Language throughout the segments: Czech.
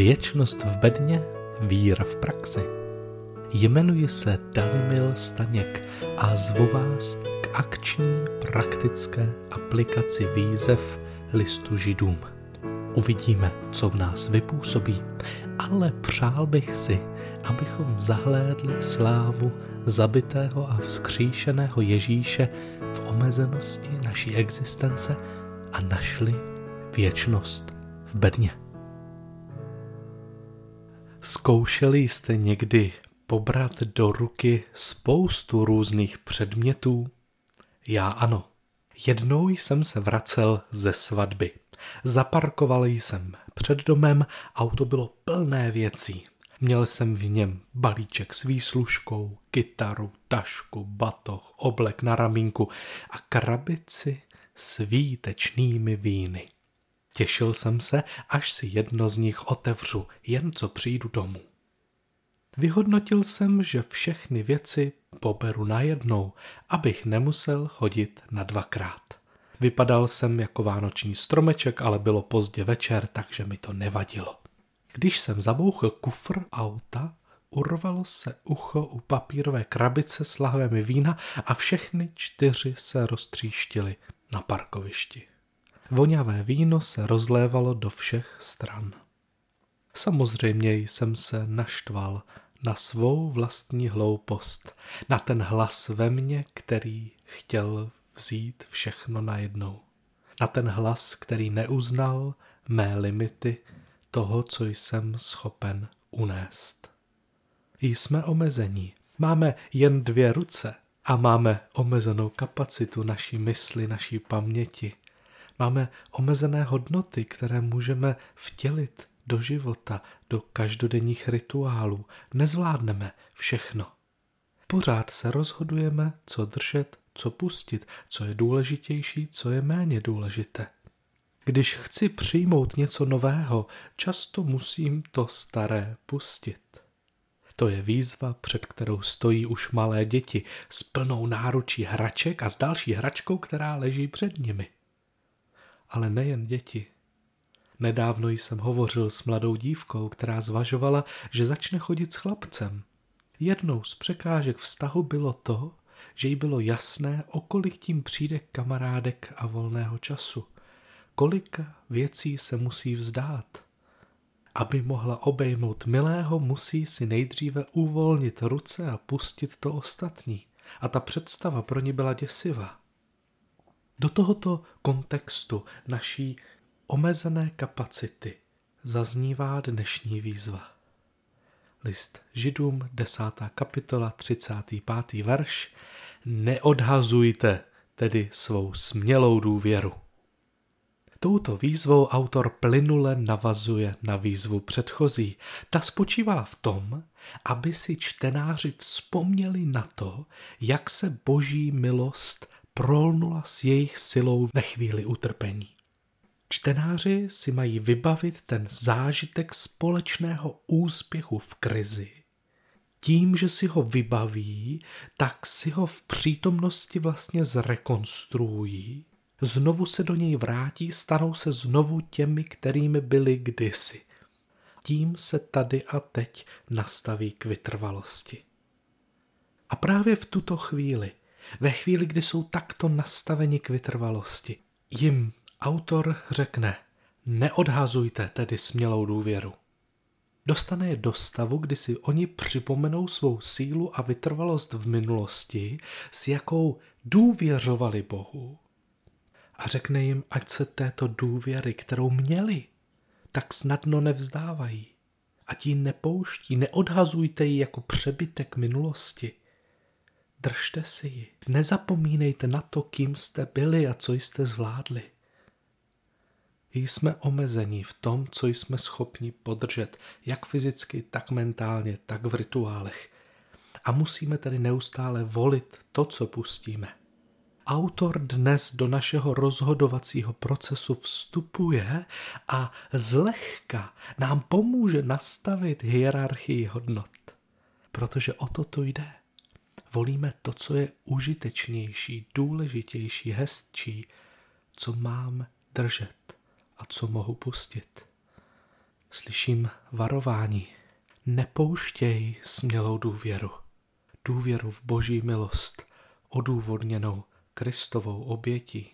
Věčnost v bedně, víra v praxi. Jmenuji se Dalimil Staněk a zvu vás k akční praktické aplikaci výzev listu židům. Uvidíme, co v nás vypůsobí, ale přál bych si, abychom zahlédli slávu zabitého a vzkříšeného Ježíše v omezenosti naší existence a našli věčnost v bedně. Zkoušeli jste někdy pobrat do ruky spoustu různých předmětů? Já ano. Jednou jsem se vracel ze svatby. Zaparkoval jsem před domem, auto bylo plné věcí. Měl jsem v něm balíček s výslužkou, kytaru, tašku, batoh, oblek na ramínku a krabici s výtečnými víny. Těšil jsem se, až si jedno z nich otevřu, jen co přijdu domů. Vyhodnotil jsem, že všechny věci poberu najednou, abych nemusel chodit na dvakrát. Vypadal jsem jako vánoční stromeček, ale bylo pozdě večer, takže mi to nevadilo. Když jsem zabouchl kufr auta, urvalo se ucho u papírové krabice s lahvemi vína a všechny čtyři se roztříštily na parkovišti. Voňavé víno se rozlévalo do všech stran. Samozřejmě jsem se naštval na svou vlastní hloupost, na ten hlas ve mně, který chtěl vzít všechno najednou. Na ten hlas, který neuznal mé limity toho, co jsem schopen unést. Jsme omezení. Máme jen dvě ruce a máme omezenou kapacitu naší mysli, naší paměti. Máme omezené hodnoty, které můžeme vtělit do života, do každodenních rituálů. Nezvládneme všechno. Pořád se rozhodujeme, co držet, co pustit, co je důležitější, co je méně důležité. Když chci přijmout něco nového, často musím to staré pustit. To je výzva, před kterou stojí už malé děti s plnou náručí hraček a s další hračkou, která leží před nimi. Ale nejen děti. Nedávno jsem hovořil s mladou dívkou, která zvažovala, že začne chodit s chlapcem. Jednou z překážek vztahu bylo to, že jí bylo jasné, o kolik tím přijde kamarádek a volného času. Kolika věcí se musí vzdát. Aby mohla obejmout milého, musí si nejdříve uvolnit ruce a pustit to ostatní. A ta představa pro ní byla děsivá. Do tohoto kontextu naší omezené kapacity zaznívá dnešní výzva. List Židům, 10. kapitola, 35. verš. Neodhazujte tedy svou smělou důvěru. Touto výzvou autor plynule navazuje na výzvu předchozí. Ta spočívala v tom, aby si čtenáři vzpomněli na to, jak se boží milost prolnula s jejich silou ve chvíli utrpení. Čtenáři si mají vybavit ten zážitek společného úspěchu v krizi. Tím, že si ho vybaví, tak si ho v přítomnosti vlastně zrekonstruují, znovu se do něj vrátí, stanou se znovu těmi, kterými byli kdysi. Tím se tady a teď nastaví k vytrvalosti. A právě v tuto chvíli, ve chvíli, kdy jsou takto nastaveni k vytrvalosti, jim Autor řekne, neodhazujte tedy smělou důvěru. Dostane je do stavu, kdy si oni připomenou svou sílu a vytrvalost v minulosti, s jakou důvěřovali Bohu. A řekne jim, ať se této důvěry, kterou měli, tak snadno nevzdávají. Ať ji nepouští, neodhazujte ji jako přebytek minulosti. Držte si ji. Nezapomínejte na to, kým jste byli a co jste zvládli. Jsme omezení v tom, co jsme schopni podržet, jak fyzicky, tak mentálně, tak v rituálech. A musíme tedy neustále volit to, co pustíme. Autor dnes do našeho rozhodovacího procesu vstupuje a zlehka nám pomůže nastavit hierarchii hodnot. Protože o to to jde. Volíme to, co je užitečnější, důležitější, hezčí, co mám držet a co mohu pustit. slyším varování. Nepouštěj smělou důvěru. Důvěru v boží milost, odůvodněnou Kristovou obětí.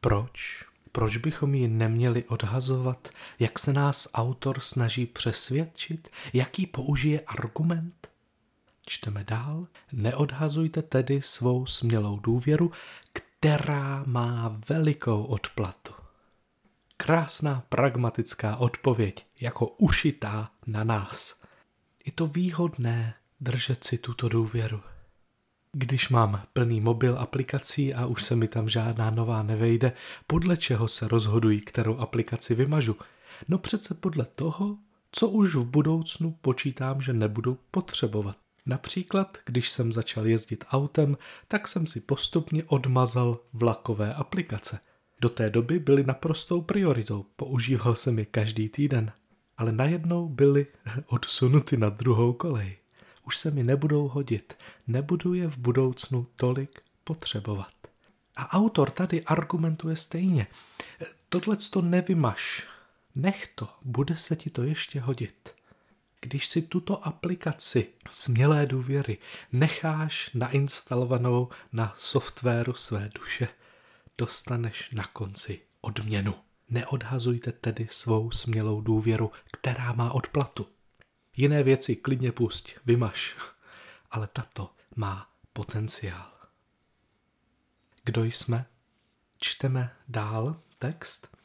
Proč? Proč bychom ji neměli odhazovat? Jak se nás autor snaží přesvědčit? Jaký použije argument? Čteme dál. Neodhazujte tedy svou smělou důvěru, která má velikou odplatu. Krásná pragmatická odpověď, jako ušitá na nás. Je to výhodné držet si tuto důvěru. Když mám plný mobil aplikací a už se mi tam žádná nová nevejde, podle čeho se rozhodují, kterou aplikaci vymažu? No přece podle toho, co už v budoucnu počítám, že nebudu potřebovat. Například, když jsem začal jezdit autem, tak jsem si postupně odmazal vlakové aplikace. Do té doby byly naprostou prioritou, používal jsem je každý týden, ale najednou byly odsunuty na druhou kolej už se mi nebudou hodit, nebudu je v budoucnu tolik potřebovat. A autor tady argumentuje stejně. Tohle to nevymaš. Nech to, bude se ti to ještě hodit. Když si tuto aplikaci smělé důvěry necháš nainstalovanou na softwaru své duše, dostaneš na konci odměnu. Neodhazujte tedy svou smělou důvěru, která má odplatu. Jiné věci klidně pusť, vymaš. Ale tato má potenciál. Kdo jsme? Čteme dál text.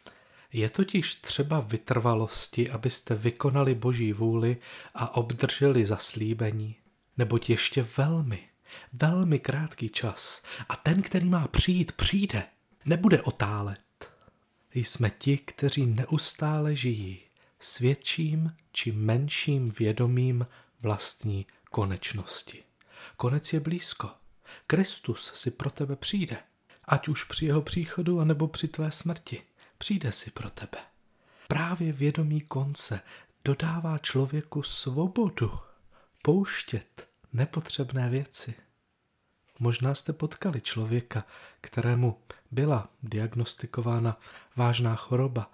Je totiž třeba vytrvalosti, abyste vykonali boží vůli a obdrželi zaslíbení, neboť ještě velmi, velmi krátký čas a ten, který má přijít, přijde, nebude otálet. Jsme ti, kteří neustále žijí s větším či menším vědomím vlastní konečnosti. Konec je blízko. Kristus si pro tebe přijde, ať už při jeho příchodu, anebo při tvé smrti. Přijde si pro tebe. Právě vědomí konce dodává člověku svobodu pouštět nepotřebné věci. Možná jste potkali člověka, kterému byla diagnostikována vážná choroba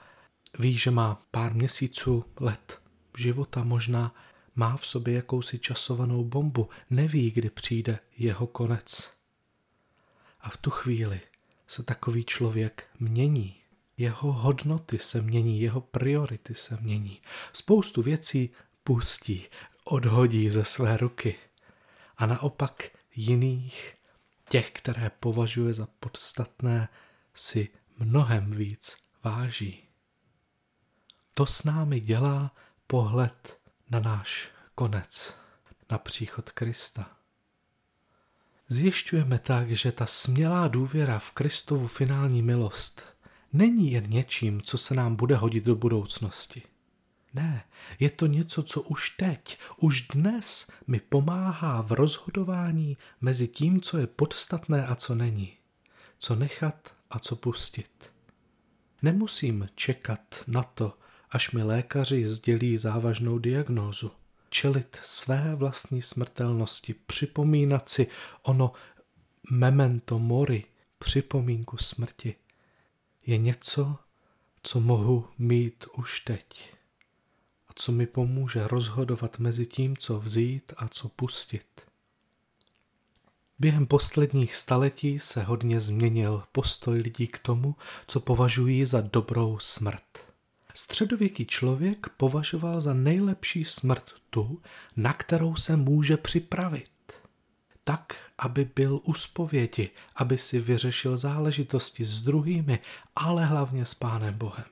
Ví, že má pár měsíců, let života možná, má v sobě jakousi časovanou bombu, neví, kdy přijde jeho konec. A v tu chvíli se takový člověk mění. Jeho hodnoty se mění, jeho priority se mění. Spoustu věcí pustí, odhodí ze své ruky. A naopak jiných, těch, které považuje za podstatné, si mnohem víc váží. To s námi dělá pohled na náš konec, na příchod Krista. Zjišťujeme tak, že ta smělá důvěra v Kristovu finální milost není jen něčím, co se nám bude hodit do budoucnosti. Ne, je to něco, co už teď, už dnes mi pomáhá v rozhodování mezi tím, co je podstatné a co není. Co nechat a co pustit. Nemusím čekat na to, až mi lékaři sdělí závažnou diagnózu. Čelit své vlastní smrtelnosti, připomínat si ono memento mori, připomínku smrti, je něco, co mohu mít už teď a co mi pomůže rozhodovat mezi tím, co vzít a co pustit. Během posledních staletí se hodně změnil postoj lidí k tomu, co považují za dobrou smrt. Středověký člověk považoval za nejlepší smrt tu, na kterou se může připravit. Tak, aby byl u spovědi, aby si vyřešil záležitosti s druhými, ale hlavně s Pánem Bohem.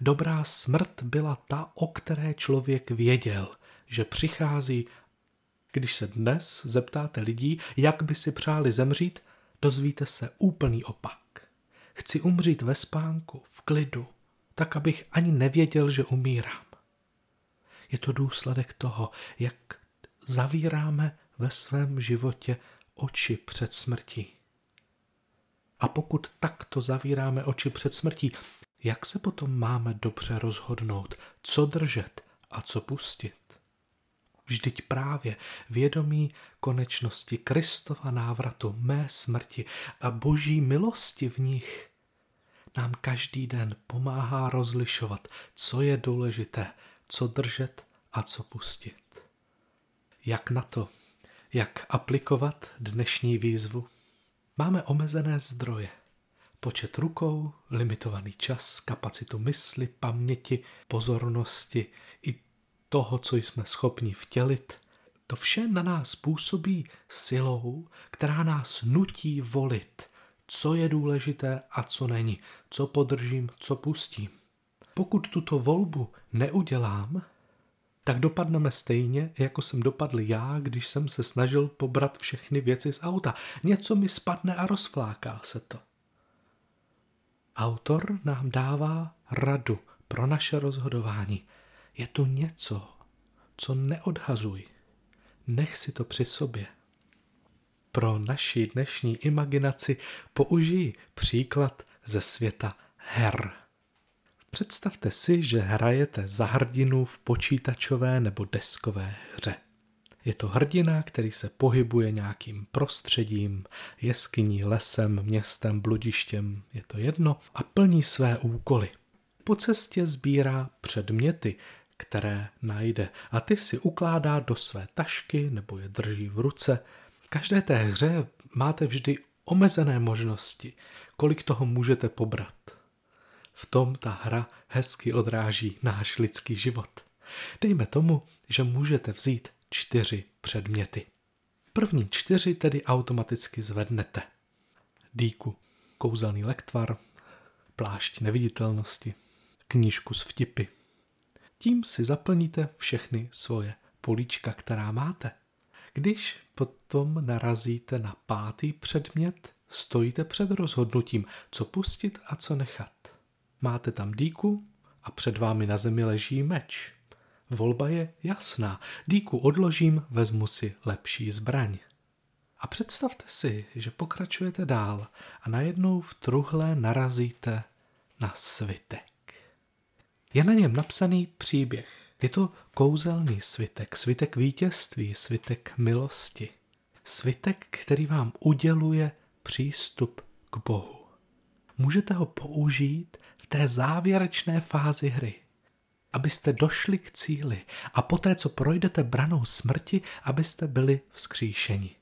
Dobrá smrt byla ta, o které člověk věděl, že přichází. Když se dnes zeptáte lidí, jak by si přáli zemřít, dozvíte se úplný opak. Chci umřít ve spánku, v klidu, tak abych ani nevěděl, že umírám. Je to důsledek toho, jak zavíráme ve svém životě oči před smrtí. A pokud takto zavíráme oči před smrtí, jak se potom máme dobře rozhodnout, co držet a co pustit? Vždyť právě vědomí konečnosti Kristova návratu, mé smrti a boží milosti v nich nám každý den pomáhá rozlišovat, co je důležité, co držet a co pustit. Jak na to? Jak aplikovat dnešní výzvu? Máme omezené zdroje. Počet rukou, limitovaný čas, kapacitu mysli, paměti, pozornosti i toho, co jsme schopni vtělit. To vše na nás působí silou, která nás nutí volit, co je důležité a co není, co podržím, co pustím. Pokud tuto volbu neudělám, tak dopadneme stejně, jako jsem dopadl já, když jsem se snažil pobrat všechny věci z auta. Něco mi spadne a rozfláká se to. Autor nám dává radu pro naše rozhodování. Je tu něco, co neodhazuj. Nech si to při sobě. Pro naši dnešní imaginaci použij příklad ze světa her. Představte si, že hrajete za hrdinu v počítačové nebo deskové hře. Je to hrdina, který se pohybuje nějakým prostředím, jeskyní, lesem, městem, bludištěm, je to jedno, a plní své úkoly. Po cestě sbírá předměty, které najde a ty si ukládá do své tašky nebo je drží v ruce. V každé té hře máte vždy omezené možnosti, kolik toho můžete pobrat. V tom ta hra hezky odráží náš lidský život. Dejme tomu, že můžete vzít čtyři předměty. První čtyři tedy automaticky zvednete. Dýku, kouzelný lektvar, plášť neviditelnosti, knížku s vtipy. Tím si zaplníte všechny svoje políčka, která máte. Když potom narazíte na pátý předmět, stojíte před rozhodnutím, co pustit a co nechat. Máte tam dýku a před vámi na zemi leží meč. Volba je jasná. Dýku odložím, vezmu si lepší zbraň. A představte si, že pokračujete dál a najednou v truhle narazíte na svitek. Je na něm napsaný příběh. Je to kouzelný svitek, svitek vítězství, svitek milosti. Svitek, který vám uděluje přístup k Bohu. Můžete ho použít v té závěrečné fázi hry abyste došli k cíli a poté, co projdete branou smrti, abyste byli vzkříšeni.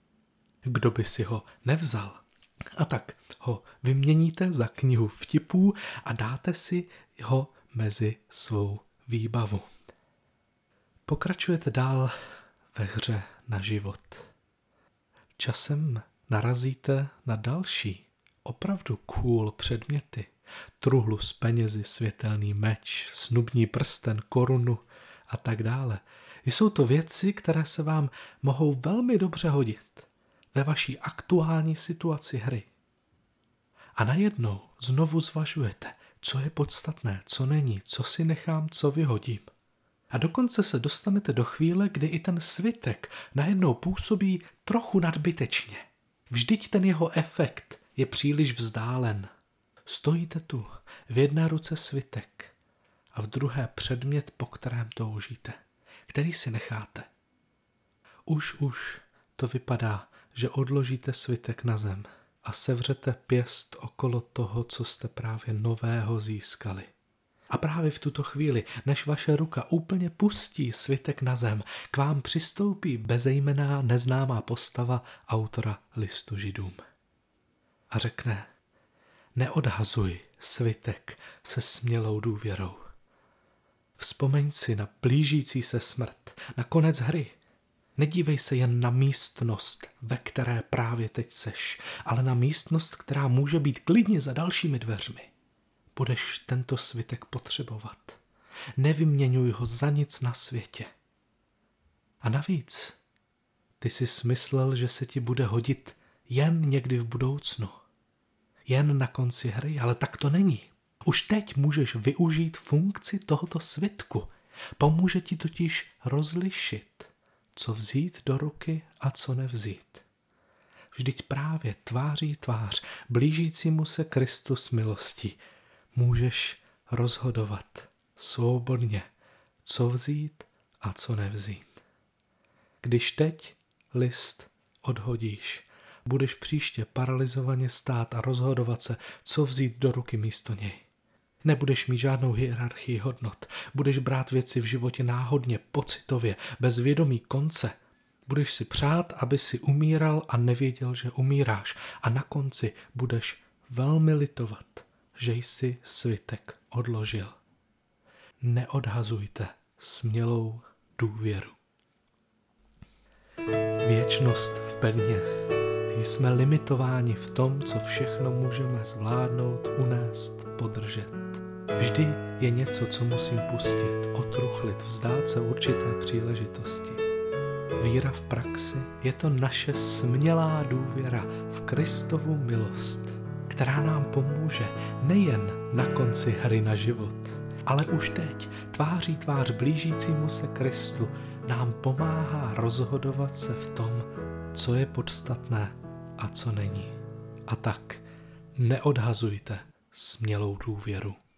Kdo by si ho nevzal? A tak ho vyměníte za knihu vtipů a dáte si ho mezi svou výbavu. Pokračujete dál ve hře na život. Časem narazíte na další, opravdu cool předměty – truhlu s penězi, světelný meč, snubní prsten, korunu a tak dále. Jsou to věci, které se vám mohou velmi dobře hodit ve vaší aktuální situaci hry. A najednou znovu zvažujete, co je podstatné, co není, co si nechám, co vyhodím. A dokonce se dostanete do chvíle, kdy i ten svitek najednou působí trochu nadbytečně. Vždyť ten jeho efekt je příliš vzdálen. Stojíte tu, v jedné ruce svitek a v druhé předmět, po kterém toužíte, který si necháte. Už, už to vypadá, že odložíte svitek na zem a sevřete pěst okolo toho, co jste právě nového získali. A právě v tuto chvíli, než vaše ruka úplně pustí svitek na zem, k vám přistoupí bezejmená neznámá postava autora listu židům. A řekne, Neodhazuj svitek se smělou důvěrou. Vzpomeň si na blížící se smrt, na konec hry. Nedívej se jen na místnost, ve které právě teď seš, ale na místnost, která může být klidně za dalšími dveřmi. Budeš tento svitek potřebovat. Nevyměňuj ho za nic na světě. A navíc, ty jsi smyslel, že se ti bude hodit jen někdy v budoucnu jen na konci hry, ale tak to není. Už teď můžeš využít funkci tohoto svitku. Pomůže ti totiž rozlišit, co vzít do ruky a co nevzít. Vždyť právě tváří tvář blížícímu se Kristus milosti můžeš rozhodovat svobodně, co vzít a co nevzít. Když teď list odhodíš, budeš příště paralizovaně stát a rozhodovat se, co vzít do ruky místo něj. Nebudeš mít žádnou hierarchii hodnot, budeš brát věci v životě náhodně, pocitově, bez vědomí konce. Budeš si přát, aby si umíral a nevěděl, že umíráš a na konci budeš velmi litovat, že jsi svitek odložil. Neodhazujte smělou důvěru. Věčnost v pevně. Jsme limitováni v tom, co všechno můžeme zvládnout, unést, podržet. Vždy je něco, co musím pustit, otruchlit, vzdát se určité příležitosti. Víra v praxi je to naše smělá důvěra v Kristovu milost, která nám pomůže nejen na konci hry na život, ale už teď, tváří tvář blížícímu se Kristu, nám pomáhá rozhodovat se v tom, co je podstatné a co není. A tak neodhazujte smělou důvěru.